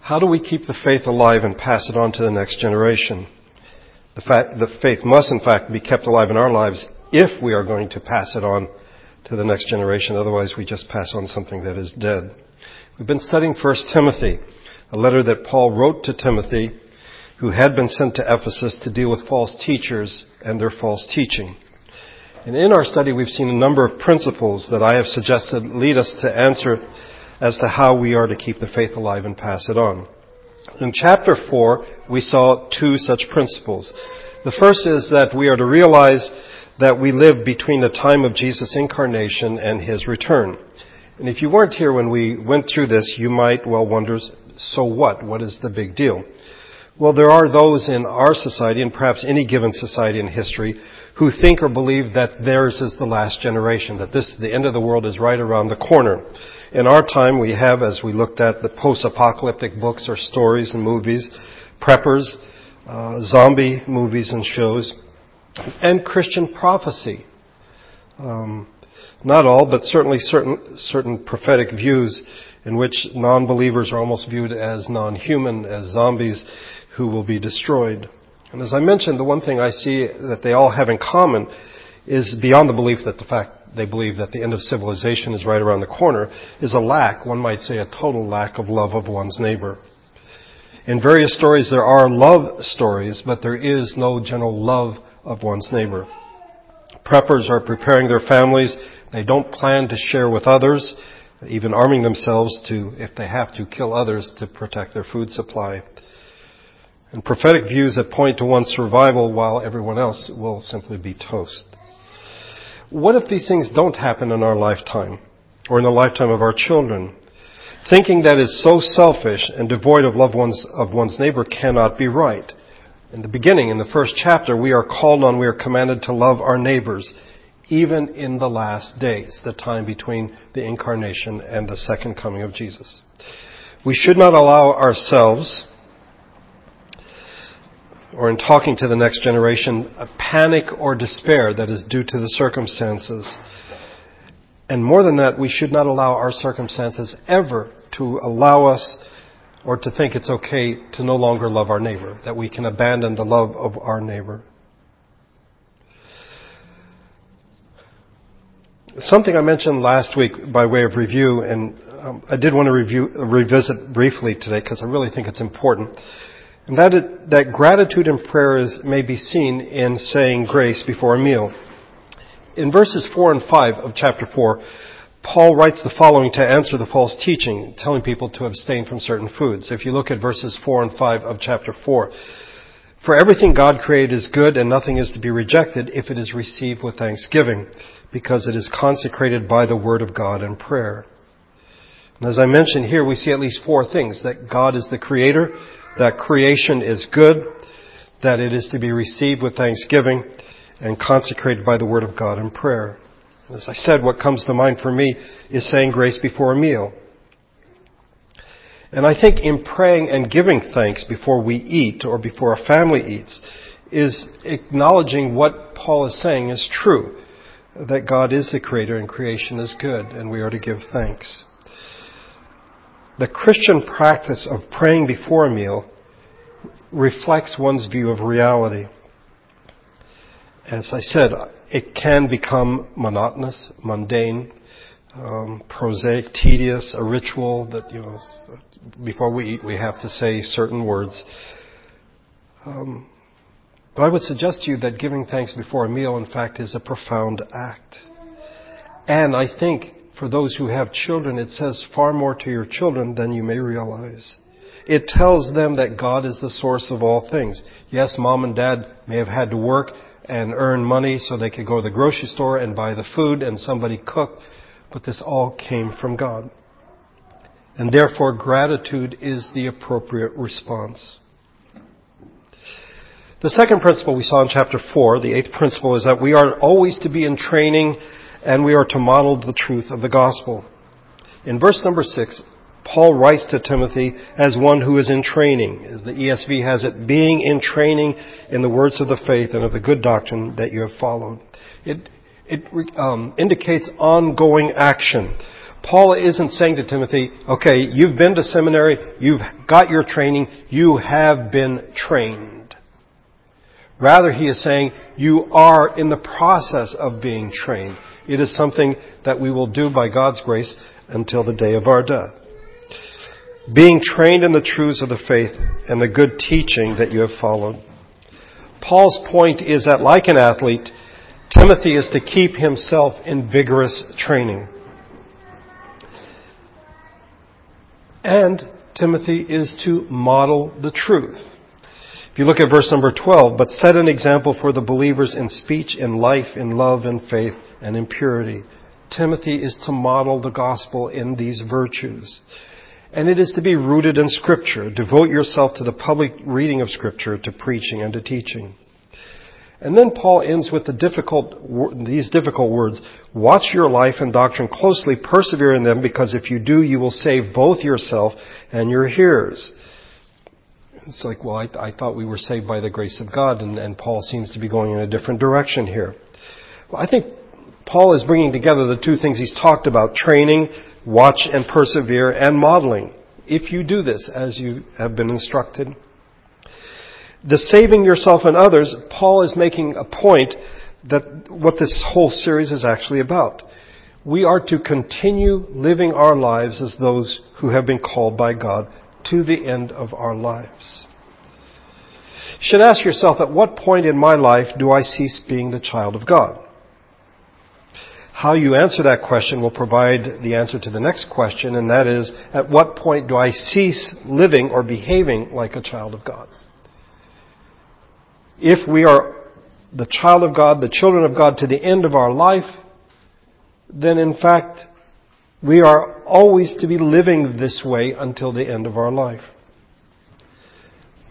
How do we keep the faith alive and pass it on to the next generation? The, fact, the faith must, in fact, be kept alive in our lives if we are going to pass it on to the next generation. Otherwise, we just pass on something that is dead. We've been studying 1 Timothy, a letter that Paul wrote to Timothy, who had been sent to Ephesus to deal with false teachers and their false teaching. And in our study, we've seen a number of principles that I have suggested lead us to answer as to how we are to keep the faith alive and pass it on. In chapter 4, we saw two such principles. The first is that we are to realize that we live between the time of Jesus' incarnation and his return. And if you weren't here when we went through this, you might well wonder, so what? What is the big deal? Well, there are those in our society, and perhaps any given society in history, who think or believe that theirs is the last generation, that this, the end of the world is right around the corner. In our time, we have, as we looked at the post-apocalyptic books or stories and movies, preppers, uh, zombie movies and shows, and Christian prophecy. Um, not all, but certainly certain, certain prophetic views in which non-believers are almost viewed as non-human, as zombies who will be destroyed. And as I mentioned, the one thing I see that they all have in common is beyond the belief that the fact they believe that the end of civilization is right around the corner is a lack, one might say a total lack of love of one's neighbor. In various stories there are love stories, but there is no general love of one's neighbor. Preppers are preparing their families. They don't plan to share with others, even arming themselves to, if they have to, kill others to protect their food supply and prophetic views that point to one's survival while everyone else will simply be toast. What if these things don't happen in our lifetime or in the lifetime of our children? Thinking that is so selfish and devoid of love one's, of one's neighbor cannot be right. In the beginning, in the first chapter, we are called on, we are commanded to love our neighbors, even in the last days, the time between the incarnation and the second coming of Jesus. We should not allow ourselves or in talking to the next generation, a panic or despair that is due to the circumstances. And more than that, we should not allow our circumstances ever to allow us or to think it's okay to no longer love our neighbor, that we can abandon the love of our neighbor. Something I mentioned last week by way of review, and um, I did want to review, revisit briefly today because I really think it's important. And that, it, that gratitude and prayers may be seen in saying grace before a meal. In verses 4 and 5 of chapter 4, Paul writes the following to answer the false teaching, telling people to abstain from certain foods. If you look at verses 4 and 5 of chapter 4, for everything God created is good and nothing is to be rejected if it is received with thanksgiving, because it is consecrated by the word of God and prayer. And as I mentioned here, we see at least four things. That God is the creator, that creation is good, that it is to be received with thanksgiving, and consecrated by the Word of God in prayer. As I said, what comes to mind for me is saying grace before a meal. And I think in praying and giving thanks before we eat or before a family eats is acknowledging what Paul is saying is true. That God is the creator and creation is good and we are to give thanks the Christian practice of praying before a meal reflects one's view of reality. As I said, it can become monotonous, mundane, um, prosaic, tedious, a ritual that, you know, before we eat we have to say certain words. Um, but I would suggest to you that giving thanks before a meal, in fact, is a profound act. And I think for those who have children, it says far more to your children than you may realize. It tells them that God is the source of all things. Yes, mom and dad may have had to work and earn money so they could go to the grocery store and buy the food and somebody cooked, but this all came from God. And therefore gratitude is the appropriate response. The second principle we saw in chapter 4, the eighth principle, is that we are always to be in training and we are to model the truth of the gospel. In verse number six, Paul writes to Timothy as one who is in training. The ESV has it, being in training in the words of the faith and of the good doctrine that you have followed. It, it um, indicates ongoing action. Paul isn't saying to Timothy, okay, you've been to seminary, you've got your training, you have been trained. Rather, he is saying, you are in the process of being trained. It is something that we will do by God's grace until the day of our death. Being trained in the truths of the faith and the good teaching that you have followed. Paul's point is that like an athlete, Timothy is to keep himself in vigorous training. And Timothy is to model the truth. If you look at verse number 12, but set an example for the believers in speech, in life, in love, in faith, and in purity. Timothy is to model the gospel in these virtues. And it is to be rooted in scripture. Devote yourself to the public reading of scripture, to preaching and to teaching. And then Paul ends with the difficult, these difficult words. Watch your life and doctrine closely, persevere in them, because if you do, you will save both yourself and your hearers. It's like, well, I, I thought we were saved by the grace of God, and, and Paul seems to be going in a different direction here. Well, I think Paul is bringing together the two things he's talked about, training, watch and persevere, and modeling. If you do this as you have been instructed the saving yourself and others, Paul is making a point that what this whole series is actually about. We are to continue living our lives as those who have been called by God to the end of our lives. You should ask yourself, at what point in my life do I cease being the child of God? How you answer that question will provide the answer to the next question, and that is, at what point do I cease living or behaving like a child of God? if we are the child of God, the children of God to the end of our life, then in fact, we are always to be living this way until the end of our life.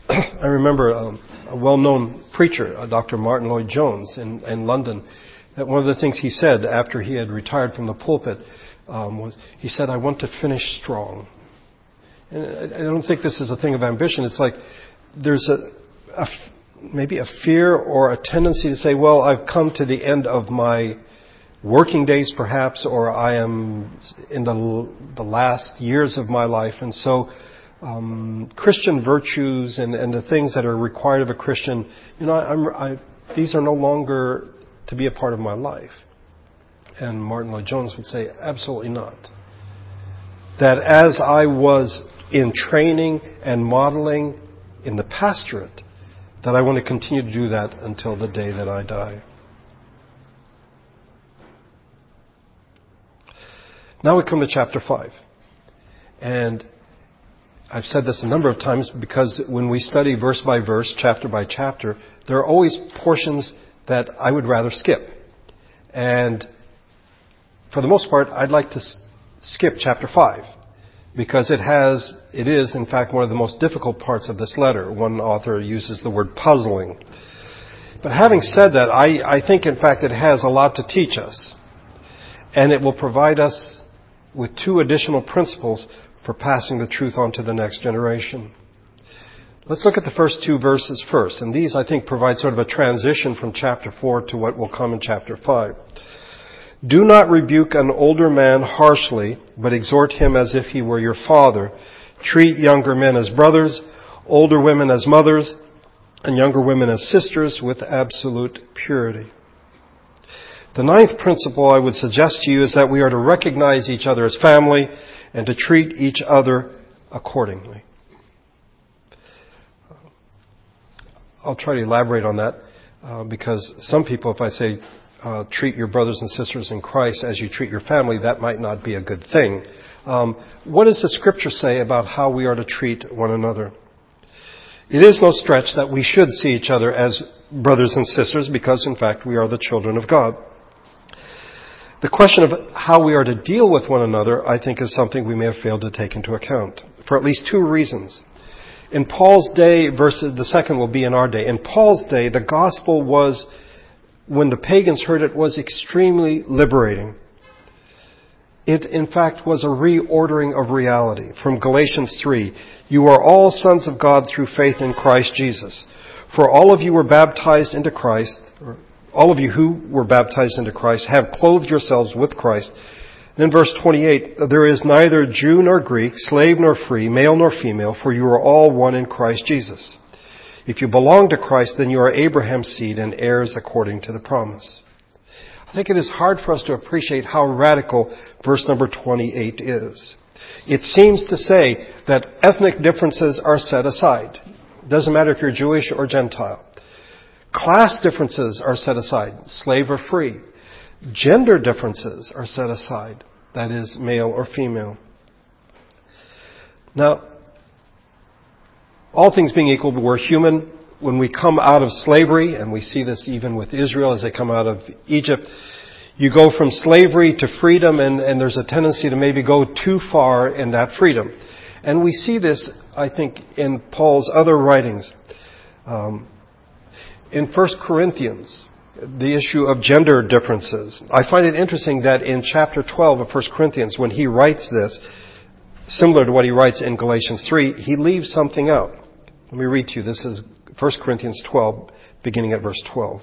I remember um, a well-known preacher, uh, Dr. Martyn Lloyd-Jones in, in, London, that one of the things he said after he had retired from the pulpit um, was, he said, I want to finish strong. And I don't think this is a thing of ambition. It's like there's a, a maybe a fear or a tendency to say, well, I've come to the end of my working days perhaps, or I am in the, the last years of my life. And so, um, Christian virtues and, and the things that are required of a Christian, you know, I'm, I, these are no longer to be a part of my life. And Martyn Lloyd-Jones would say, absolutely not. That as I was in training and modeling in the pastorate, that I want to continue to do that until the day that I die. Now we come to chapter 5. And I've said this a number of times because when we study verse by verse, chapter by chapter, there are always portions that I would rather skip. And for the most part, I'd like to skip chapter 5 because it has, it is in fact one of the most difficult parts of this letter. One author uses the word puzzling. But having said that, I, I think in fact it has a lot to teach us. And it will provide us with two additional principles for passing the truth on to the next generation. Let's look at the first two verses first. And these, I think, provide sort of a transition from chapter 4 to what will come in chapter 5. Do not rebuke an older man harshly, but exhort him as if he were your father. Treat younger men as brothers, older women as mothers, and younger women as sisters with absolute purity. The ninth principle I would suggest to you is that we are to recognize each other as family and to treat each other accordingly. I'll try to elaborate on that uh, because some people, if I say uh, treat your brothers and sisters in Christ as you treat your family, that might not be a good thing. Um, what does the scripture say about how we are to treat one another? It is no stretch that we should see each other as brothers and sisters because, in fact, we are the children of God. The question of how we are to deal with one another, I think, is something we may have failed to take into account for at least two reasons. In Paul's day versus the second will be in our day. In Paul's day, the gospel was when the pagans heard it, was extremely liberating. It, in fact, was a reordering of reality. From Galatians 3, you are all sons of God through faith in Christ Jesus. For all of you were baptized into Christ, all of you who were baptized into Christ have clothed yourselves with Christ. Then verse 28, there is neither Jew nor Greek, slave nor free, male nor female, for you are all one in Christ Jesus. If you belong to Christ, then you are Abraham's seed and heirs according to the promise. I think it is hard for us to appreciate how radical verse number 28 is. It seems to say that ethnic differences are set aside. It doesn't matter if you're Jewish or Gentile. Class differences are set aside, slave or free. Gender differences are set aside, that is, male or female. Now, all things being equal, we're human. When we come out of slavery, and we see this even with Israel as they come out of Egypt, you go from slavery to freedom, and, and there's a tendency to maybe go too far in that freedom. And we see this, I think, in Paul's other writings. Um, in 1 Corinthians, the issue of gender differences. I find it interesting that in chapter 12 of 1 Corinthians, when he writes this, similar to what he writes in Galatians 3, he leaves something out. Let me read to you. This is 1 Corinthians 12, beginning at verse 12.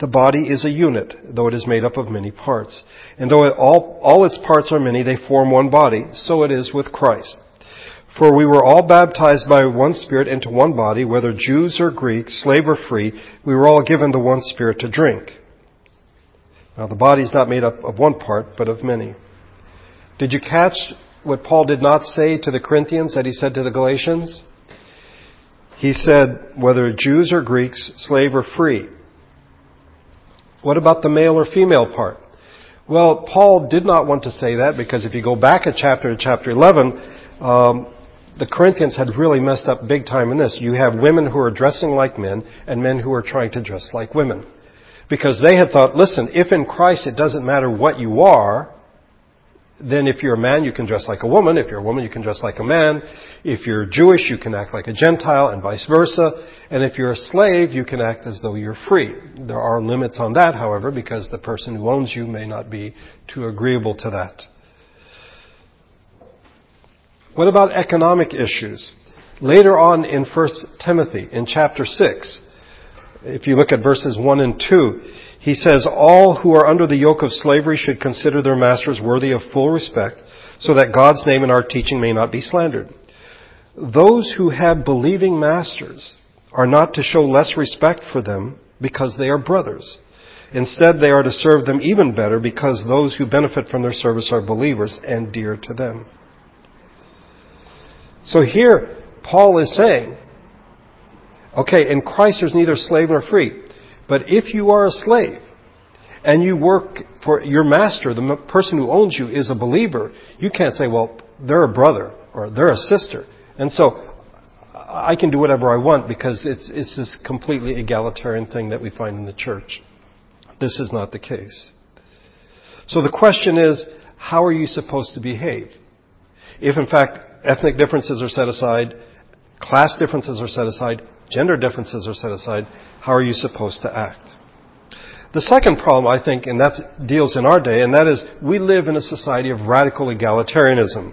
The body is a unit, though it is made up of many parts. And though all, all its parts are many, they form one body. So it is with Christ. For we were all baptized by one Spirit into one body, whether Jews or Greeks, slave or free, we were all given the one Spirit to drink. Now the body is not made up of one part, but of many. Did you catch what Paul did not say to the Corinthians that he said to the Galatians? He said, whether Jews or Greeks, slave or free. What about the male or female part? Well, Paul did not want to say that because if you go back a chapter to chapter 11, um, the Corinthians had really messed up big time in this. You have women who are dressing like men and men who are trying to dress like women. Because they had thought, listen, if in Christ it doesn't matter what you are, then if you're a man, you can dress like a woman. If you're a woman, you can dress like a man. If you're Jewish, you can act like a Gentile and vice versa. And if you're a slave, you can act as though you're free. There are limits on that, however, because the person who owns you may not be too agreeable to that. What about economic issues? Later on in 1 Timothy, in chapter 6, if you look at verses 1 and 2, he says, All who are under the yoke of slavery should consider their masters worthy of full respect, so that God's name and our teaching may not be slandered. Those who have believing masters are not to show less respect for them because they are brothers. Instead, they are to serve them even better because those who benefit from their service are believers and dear to them. So here, Paul is saying, okay, in Christ there's neither slave nor free. But if you are a slave and you work for your master, the person who owns you is a believer, you can't say, well, they're a brother or they're a sister. And so I can do whatever I want because it's, it's this completely egalitarian thing that we find in the church. This is not the case. So the question is, how are you supposed to behave? If in fact ethnic differences are set aside, class differences are set aside, gender differences are set aside, how are you supposed to act? The second problem, I think, and that deals in our day, and that is we live in a society of radical egalitarianism.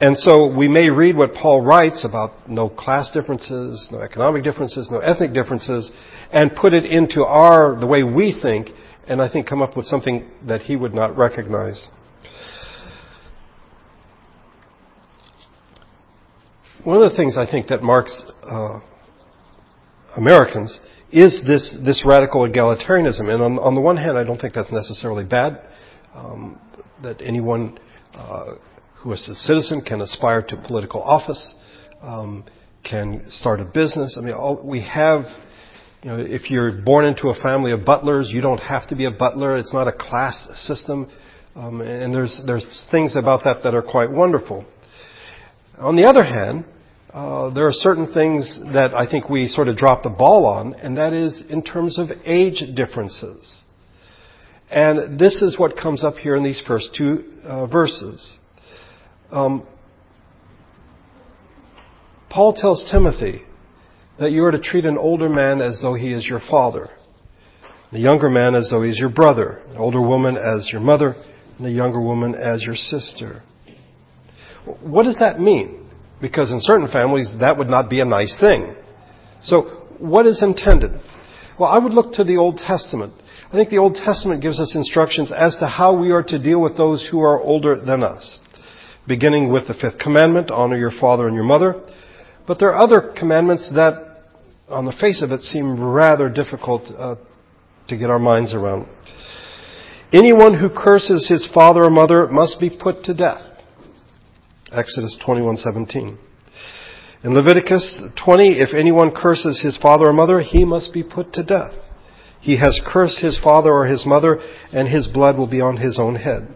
And so we may read what Paul writes about no class differences, no economic differences, no ethnic differences, and put it into our, the way we think, and I think come up with something that he would not recognize. One of the things I think that marks uh, Americans is this, this radical egalitarianism. And on, on, the one hand, I don't think that's necessarily bad, um, that anyone uh, who is a citizen can aspire to political office, um, can start a business. I mean, all, we have, you know, if you're born into a family of butlers, you don't have to be a butler. It's not a class system. Um, and there's, there's things about that that are quite wonderful. On the other hand, uh, there are certain things that I think we sort of drop the ball on, and that is in terms of age differences. And this is what comes up here in these first two uh, verses. Um, Paul tells Timothy that you are to treat an older man as though he is your father, the younger man as though he is your brother, an older woman as your mother, and a younger woman as your sister. What does that mean? Because in certain families, that would not be a nice thing. So, what is intended? Well, I would look to the Old Testament. I think the Old Testament gives us instructions as to how we are to deal with those who are older than us. Beginning with the fifth commandment, honor your father and your mother. But there are other commandments that, on the face of it, seem rather difficult uh, to get our minds around. Anyone who curses his father or mother must be put to death. Exodus 21:17. In Leviticus 20, if anyone curses his father or mother, he must be put to death. He has cursed his father or his mother, and his blood will be on his own head.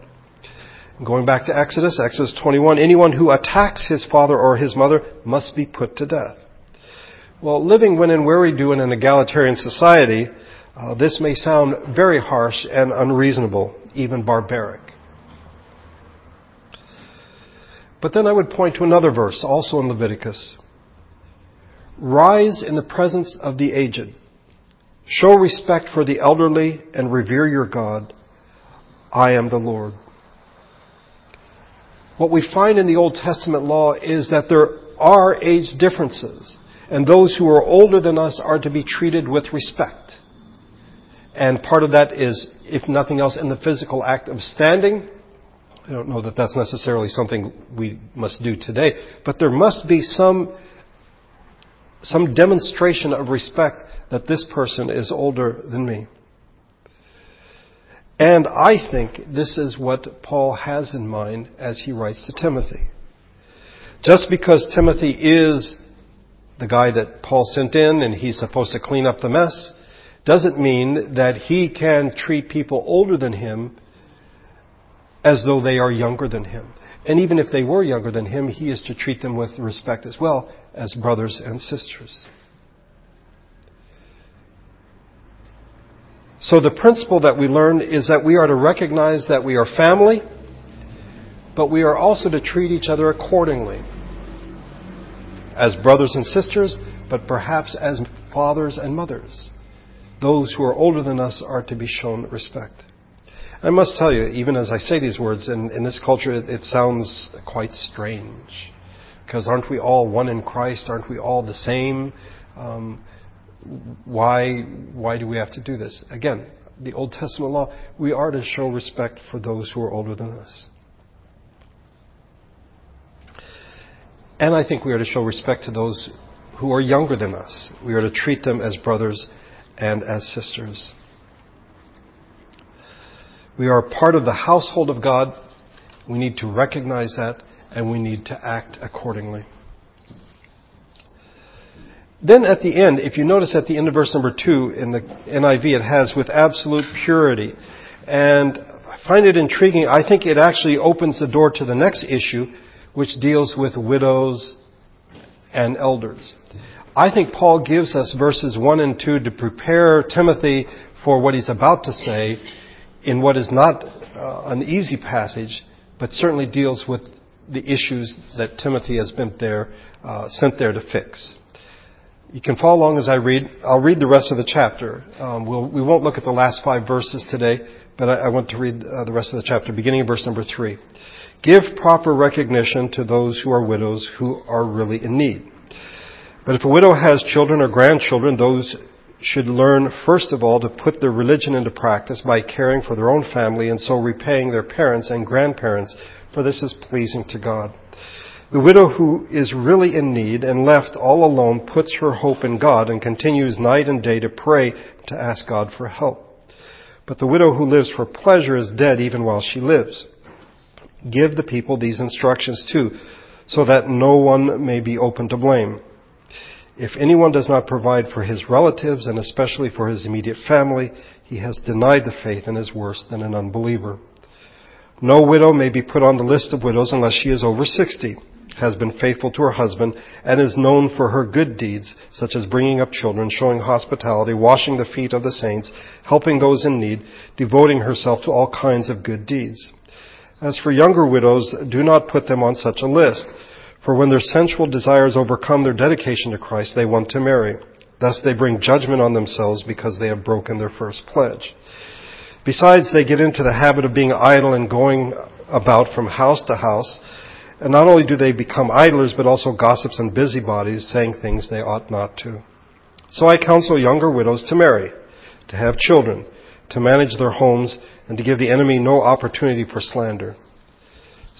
Going back to Exodus, Exodus 21, anyone who attacks his father or his mother must be put to death. Well, living when and where we do in an egalitarian society, uh, this may sound very harsh and unreasonable, even barbaric. But then I would point to another verse, also in Leviticus. Rise in the presence of the aged. Show respect for the elderly and revere your God. I am the Lord. What we find in the Old Testament law is that there are age differences, and those who are older than us are to be treated with respect. And part of that is, if nothing else, in the physical act of standing. I don't know that that's necessarily something we must do today, but there must be some, some demonstration of respect that this person is older than me. And I think this is what Paul has in mind as he writes to Timothy. Just because Timothy is the guy that Paul sent in and he's supposed to clean up the mess, doesn't mean that he can treat people older than him as though they are younger than him. And even if they were younger than him, he is to treat them with respect as well as brothers and sisters. So the principle that we learn is that we are to recognize that we are family, but we are also to treat each other accordingly. As brothers and sisters, but perhaps as fathers and mothers those who are older than us are to be shown respect. I must tell you, even as I say these words, in, in this culture it, it sounds quite strange. Because aren't we all one in Christ? Aren't we all the same? Um, why, why do we have to do this? Again, the Old Testament law, we are to show respect for those who are older than us. And I think we are to show respect to those who are younger than us. We are to treat them as brothers and as sisters. We are part of the household of God. We need to recognize that and we need to act accordingly. Then at the end, if you notice at the end of verse number two in the NIV, it has with absolute purity. And I find it intriguing. I think it actually opens the door to the next issue, which deals with widows and elders. I think Paul gives us verses 1 and 2 to prepare Timothy for what he's about to say in what is not uh, an easy passage, but certainly deals with the issues that Timothy has been there, uh, sent there to fix. You can follow along as I read. I'll read the rest of the chapter. Um, we'll, we will not look at the last five verses today, but I, I want to read uh, the rest of the chapter, beginning of verse number three. Give proper recognition to those who are widows who are really in need but if a widow has children or grandchildren, those should learn first of all to put their religion into practice by caring for their own family and so repaying their parents and grandparents, for this is pleasing to God. The widow who is really in need and left all alone puts her hope in God and continues night and day to pray to ask God for help. But the widow who lives for pleasure is dead even while she lives. Give the people these instructions too, so that no one may be open to blame. If anyone does not provide for his relatives and especially for his immediate family, he has denied the faith and is worse than an unbeliever. No widow may be put on the list of widows unless she is over 60, has been faithful to her husband, and is known for her good deeds, such as bringing up children, showing hospitality, washing the feet of the saints, helping those in need, devoting herself to all kinds of good deeds. As for younger widows, do not put them on such a list for when their sensual desires overcome their dedication to Christ, they want to marry. Thus they bring judgment on themselves because they have broken their first pledge. Besides, they get into the habit of being idle and going about from house to house. And not only do they become idlers, but also gossips and busybodies, saying things they ought not to. So I counsel younger widows to marry, to have children, to manage their homes, and to give the enemy no opportunity for slander.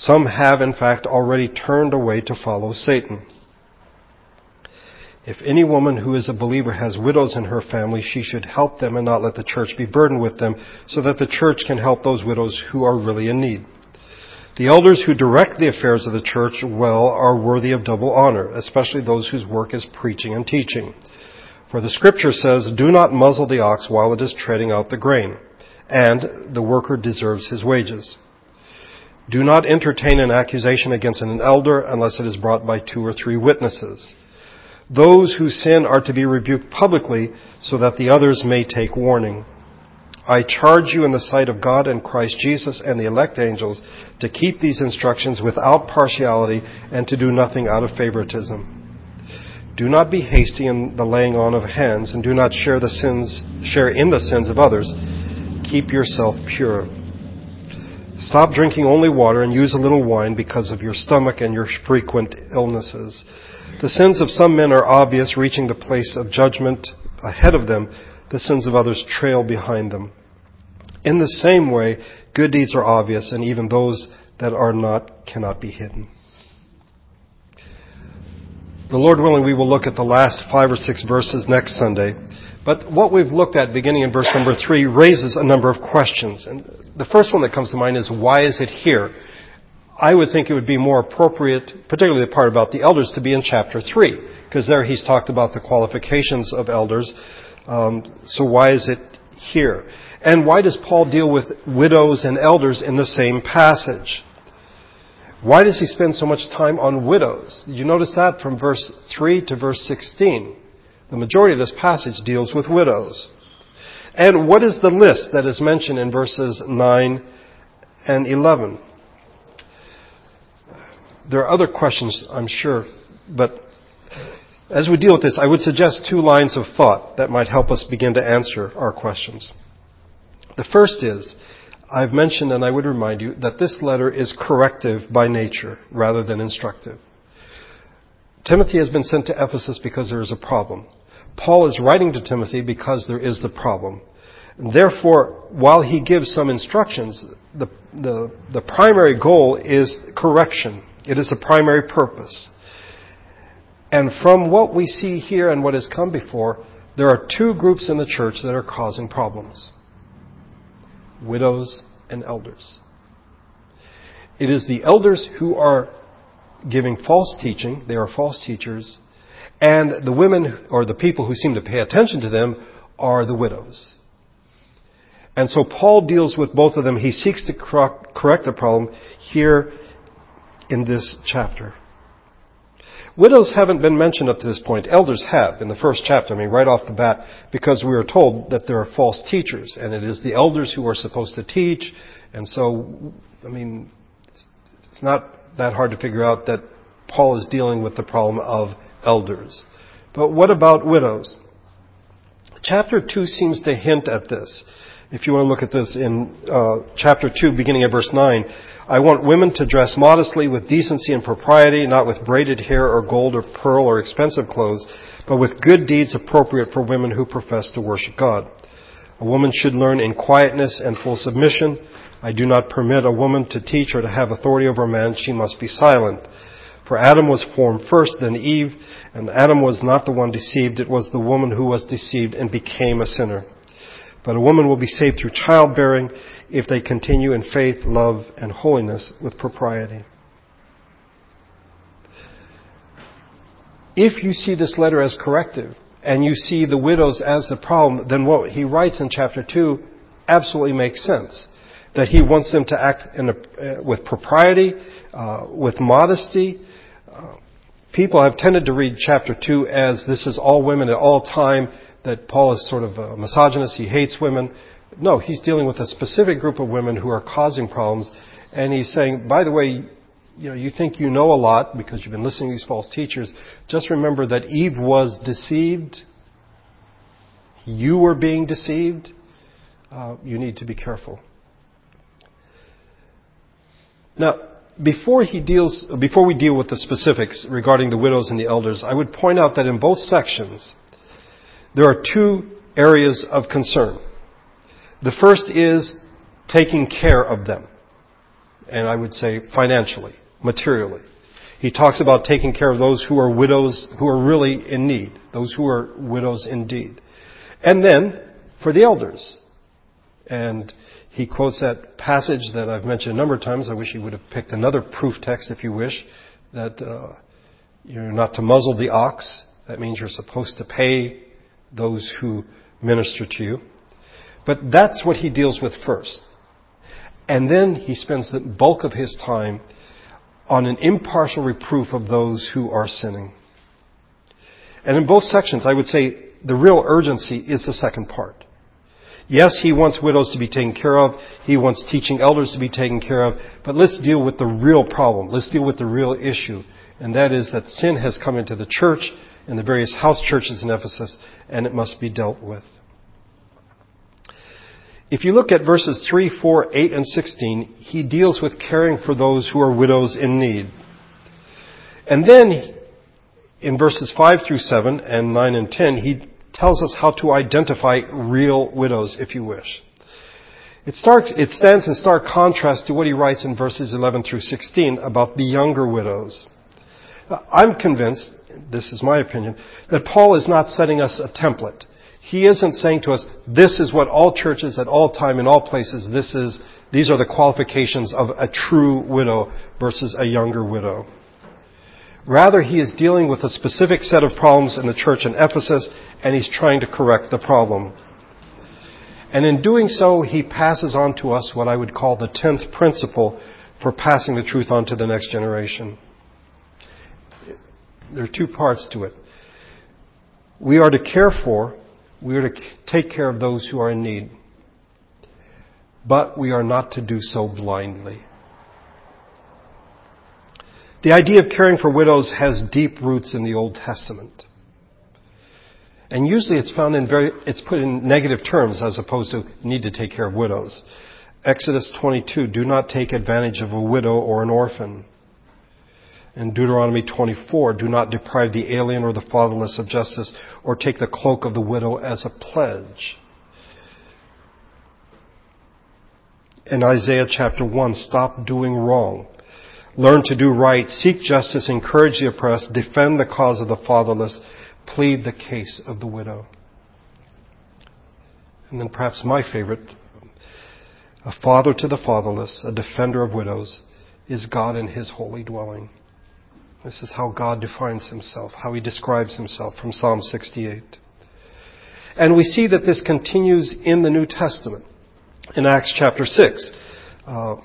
Some have, in fact, already turned away to follow Satan. If any woman who is a believer has widows in her family, she should help them and not let the church be burdened with them so that the church can help those widows who are really in need. The elders who direct the affairs of the church well are worthy of double honor, especially those whose work is preaching and teaching. For the scripture says, do not muzzle the ox while it is treading out the grain, and the worker deserves his wages. Do not entertain an accusation against an elder unless it is brought by two or three witnesses. Those who sin are to be rebuked publicly so that the others may take warning. I charge you in the sight of God and Christ Jesus and the elect angels to keep these instructions without partiality and to do nothing out of favoritism. Do not be hasty in the laying on of hands and do not share the sins, share in the sins of others. Keep yourself pure. Stop drinking only water and use a little wine because of your stomach and your frequent illnesses. The sins of some men are obvious, reaching the place of judgment ahead of them. The sins of others trail behind them. In the same way, good deeds are obvious, and even those that are not cannot be hidden. The Lord willing, we will look at the last five or six verses next Sunday. But what we've looked at beginning in verse number three raises a number of questions. And the first one that comes to mind is why is it here? I would think it would be more appropriate, particularly the part about the elders, to be in chapter 3, because there he's talked about the qualifications of elders. Um, so why is it here? And why does Paul deal with widows and elders in the same passage? Why does he spend so much time on widows? You notice that from verse 3 to verse 16? The majority of this passage deals with widows. And what is the list that is mentioned in verses 9 and 11? There are other questions, I'm sure, but as we deal with this, I would suggest two lines of thought that might help us begin to answer our questions. The first is, I've mentioned and I would remind you that this letter is corrective by nature rather than instructive. Timothy has been sent to Ephesus because there is a problem. Paul is writing to Timothy because there is the problem. Therefore, while he gives some instructions, the, the, the primary goal is correction. It is the primary purpose. And from what we see here and what has come before, there are two groups in the church that are causing problems widows and elders. It is the elders who are giving false teaching, they are false teachers, and the women or the people who seem to pay attention to them are the widows. And so Paul deals with both of them. He seeks to correct the problem here in this chapter. Widows haven't been mentioned up to this point. Elders have in the first chapter, I mean, right off the bat, because we are told that there are false teachers, and it is the elders who are supposed to teach. And so, I mean, it's not that hard to figure out that Paul is dealing with the problem of elders. But what about widows? Chapter 2 seems to hint at this. If you want to look at this in uh, chapter 2, beginning at verse 9, I want women to dress modestly with decency and propriety, not with braided hair or gold or pearl or expensive clothes, but with good deeds appropriate for women who profess to worship God. A woman should learn in quietness and full submission. I do not permit a woman to teach or to have authority over a man. She must be silent. For Adam was formed first, then Eve, and Adam was not the one deceived, it was the woman who was deceived and became a sinner. But a woman will be saved through childbearing if they continue in faith, love, and holiness with propriety. If you see this letter as corrective, and you see the widows as the problem, then what he writes in chapter 2 absolutely makes sense. That he wants them to act a, uh, with propriety, uh, with modesty. People have tended to read chapter 2 as this is all women at all time, that Paul is sort of a misogynist, he hates women. No, he's dealing with a specific group of women who are causing problems, and he's saying, by the way, you know, you think you know a lot because you've been listening to these false teachers. Just remember that Eve was deceived. You were being deceived. Uh, you need to be careful. Now, before he deals, before we deal with the specifics regarding the widows and the elders, I would point out that in both sections, there are two areas of concern. The first is taking care of them. And I would say financially, materially. He talks about taking care of those who are widows, who are really in need. Those who are widows indeed. And then, for the elders. And he quotes that passage that I've mentioned a number of times. I wish he would have picked another proof text if you wish. That uh, you're not to muzzle the ox. That means you're supposed to pay those who minister to you. But that's what he deals with first. And then he spends the bulk of his time on an impartial reproof of those who are sinning. And in both sections, I would say the real urgency is the second part. Yes, he wants widows to be taken care of. He wants teaching elders to be taken care of. But let's deal with the real problem. Let's deal with the real issue. And that is that sin has come into the church and the various house churches in Ephesus, and it must be dealt with. If you look at verses 3, 4, 8, and 16, he deals with caring for those who are widows in need. And then, in verses 5 through 7 and 9 and 10, he tells us how to identify real widows, if you wish. It, starts, it stands in stark contrast to what he writes in verses 11 through 16 about the younger widows. Uh, I'm convinced, this is my opinion, that Paul is not setting us a template. He isn't saying to us, this is what all churches at all time in all places, this is, these are the qualifications of a true widow versus a younger widow. Rather, he is dealing with a specific set of problems in the church in Ephesus, and he's trying to correct the problem. And in doing so, he passes on to us what I would call the tenth principle for passing the truth on to the next generation. There are two parts to it. We are to care for we are to take care of those who are in need. But we are not to do so blindly. The idea of caring for widows has deep roots in the Old Testament. And usually it's found in very, it's put in negative terms as opposed to need to take care of widows. Exodus 22, do not take advantage of a widow or an orphan. In Deuteronomy 24, do not deprive the alien or the fatherless of justice or take the cloak of the widow as a pledge. In Isaiah chapter 1, stop doing wrong. Learn to do right. Seek justice. Encourage the oppressed. Defend the cause of the fatherless. Plead the case of the widow. And then perhaps my favorite, a father to the fatherless, a defender of widows, is God in his holy dwelling. This is how God defines himself, how he describes himself from Psalm 68. And we see that this continues in the New Testament. In Acts chapter 6, uh,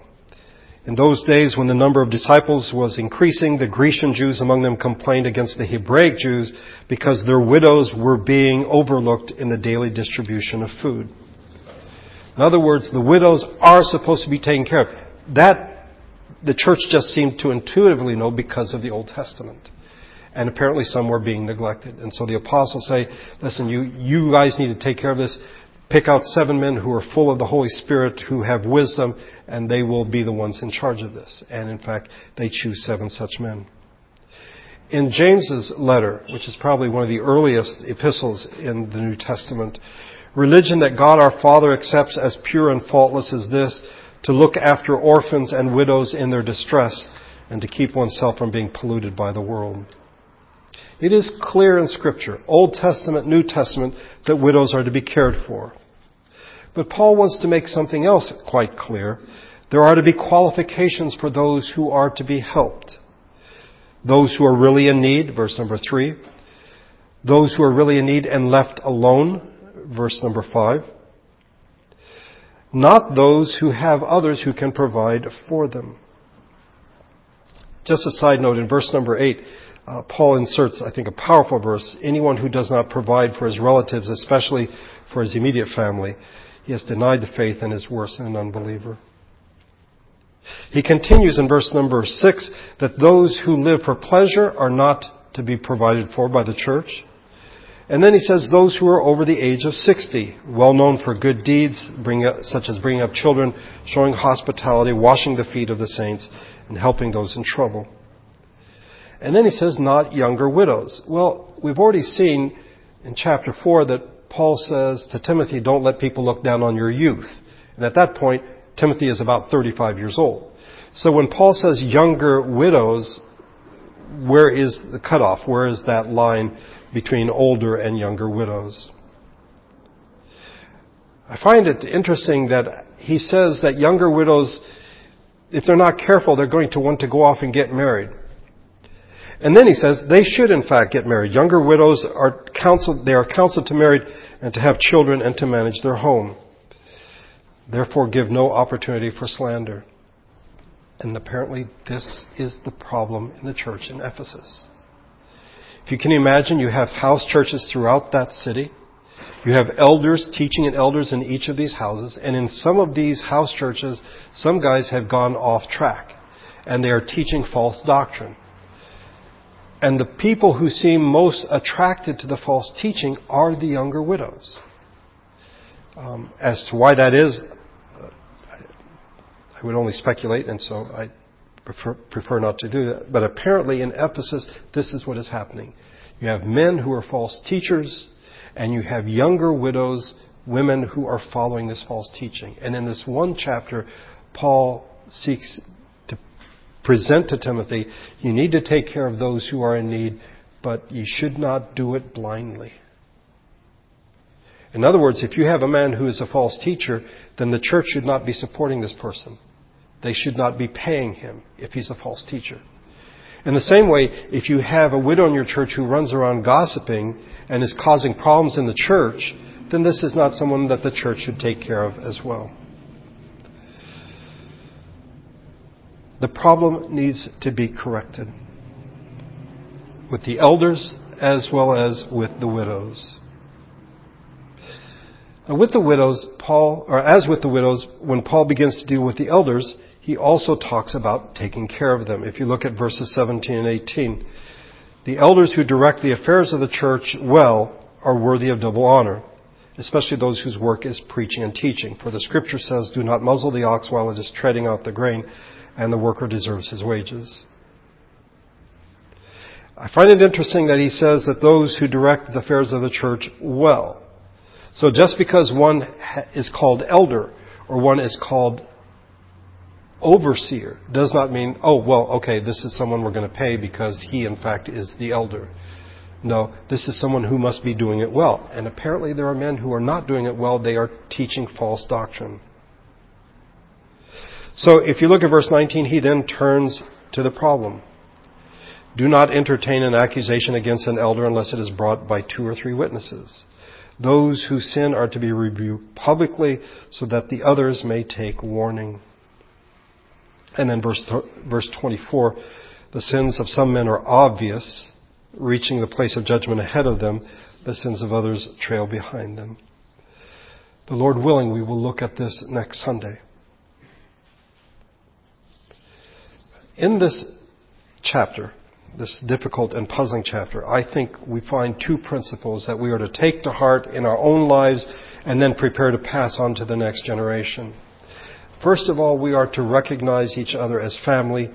in those days when the number of disciples was increasing, the Grecian Jews among them complained against the Hebraic Jews because their widows were being overlooked in the daily distribution of food. In other words, the widows are supposed to be taken care of. That the church just seemed to intuitively know because of the Old Testament. And apparently some were being neglected. And so the apostles say, listen, you, you guys need to take care of this. Pick out seven men who are full of the Holy Spirit, who have wisdom, and they will be the ones in charge of this. And in fact, they choose seven such men. In James's letter, which is probably one of the earliest epistles in the New Testament, religion that God our Father accepts as pure and faultless is this, to look after orphans and widows in their distress, and to keep oneself from being polluted by the world. It is clear in Scripture, Old Testament, New Testament, that widows are to be cared for. But Paul wants to make something else quite clear. There are to be qualifications for those who are to be helped. Those who are really in need, verse number three. Those who are really in need and left alone, verse number five not those who have others who can provide for them. Just a side note, in verse number 8, uh, Paul inserts, I think, a powerful verse. Anyone who does not provide for his relatives, especially for his immediate family, he has denied the faith and is worse than an unbeliever. He continues in verse number 6 that those who live for pleasure are not to be provided for by the church. And then he says those who are over the age of 60, well known for good deeds, up, such as bringing up children, showing hospitality, washing the feet of the saints, and helping those in trouble. And then he says not younger widows. Well, we've already seen in chapter 4 that Paul says to Timothy, don't let people look down on your youth. And at that point, Timothy is about 35 years old. So when Paul says younger widows, where is the cutoff? Where is that line between older and younger widows? I find it interesting that he says that younger widows, if they're not careful, they're going to want to go off and get married. And then he says they should in fact get married. Younger widows are counseled, they are counseled to marry and to have children and to manage their home. Therefore give no opportunity for slander. And apparently this is the problem in the church in Ephesus. If you can imagine, you have house churches throughout that city. You have elders, teaching and elders in each of these houses, and in some of these house churches, some guys have gone off track, and they are teaching false doctrine. And the people who seem most attracted to the false teaching are the younger widows. Um, as to why that is, uh, I would only speculate, and so I prefer, prefer not to do that. But apparently in Ephesus, this is what is happening. You have men who are false teachers, and you have younger widows, women who are following this false teaching. And in this one chapter, Paul seeks present to Timothy, you need to take care of those who are in need, but you should not do it blindly. In other words, if you have a man who is a false teacher, then the church should not be supporting this person. They should not be paying him if he's a false teacher. In the same way, if you have a widow in your church who runs around gossiping and is causing problems in the church, then this is not someone that the church should take care of as well. The problem needs to be corrected with the elders as well as with the widows. Now, with the widows, Paul, or as with the widows, when Paul begins to deal with the elders, he also talks about taking care of them. If you look at verses 17 and 18, the elders who direct the affairs of the church well are worthy of double honor, especially those whose work is preaching and teaching. For the scripture says, do not muzzle the ox while it is treading out the grain, and the worker deserves his wages. I find it interesting that he says that those who direct the affairs of the church well. So just because one is called elder or one is called overseer does not mean, oh, well, okay, this is someone we're going to pay because he, in fact, is the elder. No, this is someone who must be doing it well. And apparently there are men who are not doing it well. They are teaching false doctrine. So if you look at verse 19, he then turns to the problem. Do not entertain an accusation against an elder unless it is brought by two or three witnesses. Those who sin are to be rebuked publicly so that the others may take warning. And then verse, verse 24, the sins of some men are obvious, reaching the place of judgment ahead of them. The sins of others trail behind them. The Lord willing, we will look at this next Sunday. In this chapter, this difficult and puzzling chapter, I think we find two principles that we are to take to heart in our own lives and then prepare to pass on to the next generation. First of all, we are to recognize each other as family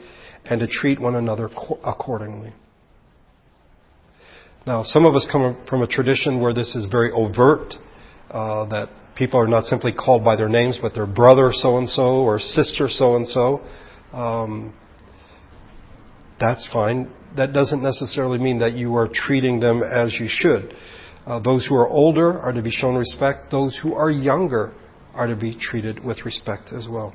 and to treat one another accordingly. Now, some of us come from a tradition where this is very overt, uh, that people are not simply called by their names, but their brother so and so or sister so and so. That's fine. That doesn't necessarily mean that you are treating them as you should. Uh, those who are older are to be shown respect. Those who are younger are to be treated with respect as well.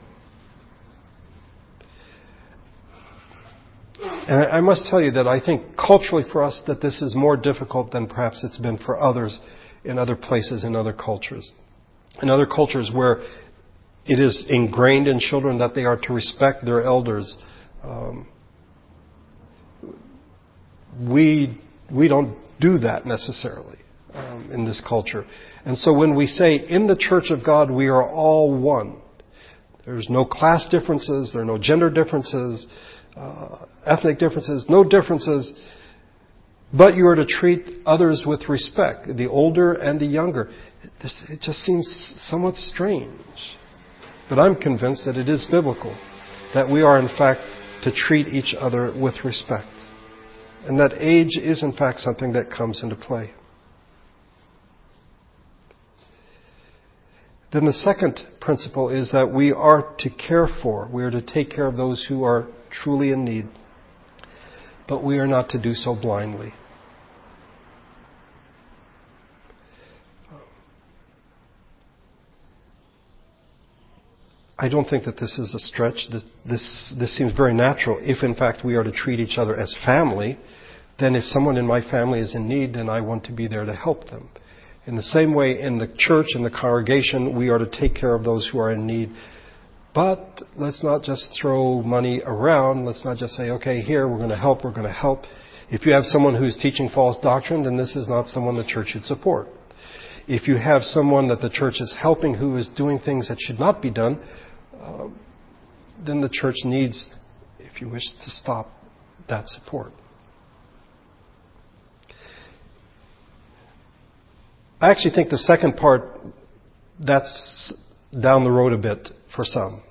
And I must tell you that I think culturally for us that this is more difficult than perhaps it's been for others in other places, in other cultures. In other cultures where it is ingrained in children that they are to respect their elders, um, we, we don't do that necessarily um, in this culture. And so when we say in the church of God we are all one, there's no class differences, there are no gender differences, uh, ethnic differences, no differences, but you are to treat others with respect, the older and the younger. It just seems somewhat strange. But I'm convinced that it is biblical, that we are in fact to treat each other with respect. And that age is in fact something that comes into play. Then the second principle is that we are to care for, we are to take care of those who are truly in need, but we are not to do so blindly. I don't think that this is a stretch. This, this, this, seems very natural. If in fact we are to treat each other as family, then if someone in my family is in need, then I want to be there to help them. In the same way, in the church, in the congregation, we are to take care of those who are in need. But let's not just throw money around. Let's not just say, okay, here, we're going to help, we're going to help. If you have someone who's teaching false doctrine, then this is not someone the church should support. If you have someone that the church is helping who is doing things that should not be done, uh, then the church needs, if you wish, to stop that support. I actually think the second part, that's down the road a bit for some.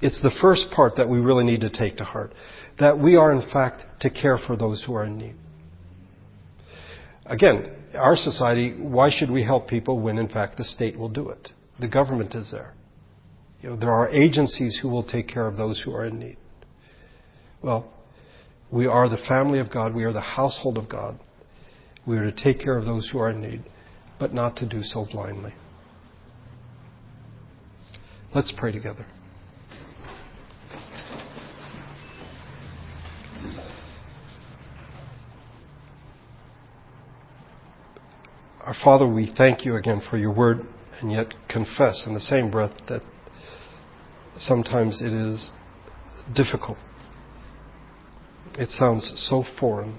It's the first part that we really need to take to heart. That we are, in fact, to care for those who are in need. Again, our society, why should we help people when, in fact, the state will do it? The government is there. You know, there are agencies who will take care of those who are in need. Well, we are the family of God. We are the household of God. We are to take care of those who are in need, but not to do so blindly. Let's pray together. Our Father, we thank you again for your word and yet confess in the same breath that sometimes it is difficult. It sounds so foreign,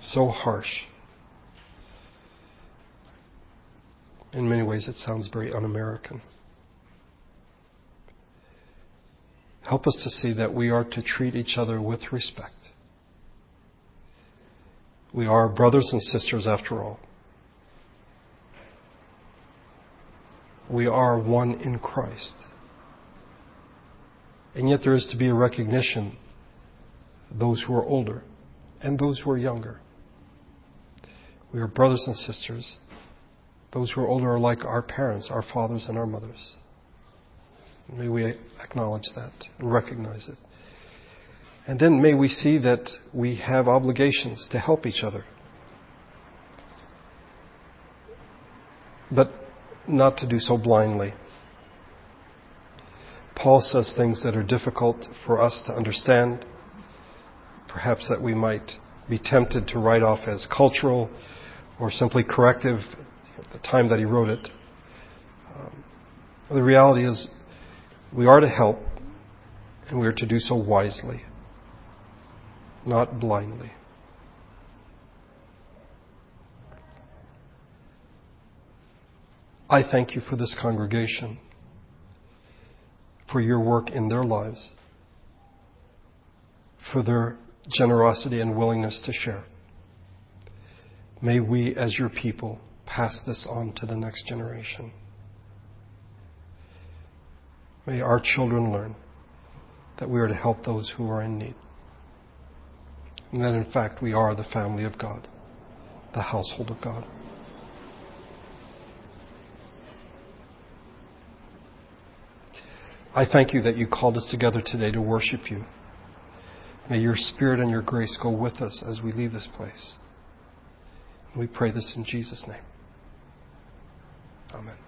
so harsh. In many ways, it sounds very un American. Help us to see that we are to treat each other with respect. We are brothers and sisters after all. We are one in Christ. And yet there is to be a recognition those who are older and those who are younger. We are brothers and sisters. Those who are older are like our parents, our fathers and our mothers. May we acknowledge that and recognize it. And then may we see that we have obligations to help each other. But not to do so blindly. Paul says things that are difficult for us to understand, perhaps that we might be tempted to write off as cultural or simply corrective at the time that he wrote it. Um, the reality is, we are to help, and we are to do so wisely, not blindly. I thank you for this congregation for your work in their lives, for their generosity and willingness to share. May we, as your people, pass this on to the next generation. May our children learn that we are to help those who are in need. And that, in fact, we are the family of God, the household of God. I thank you that you called us together today to worship you. May your spirit and your grace go with us as we leave this place. We pray this in Jesus' name. Amen.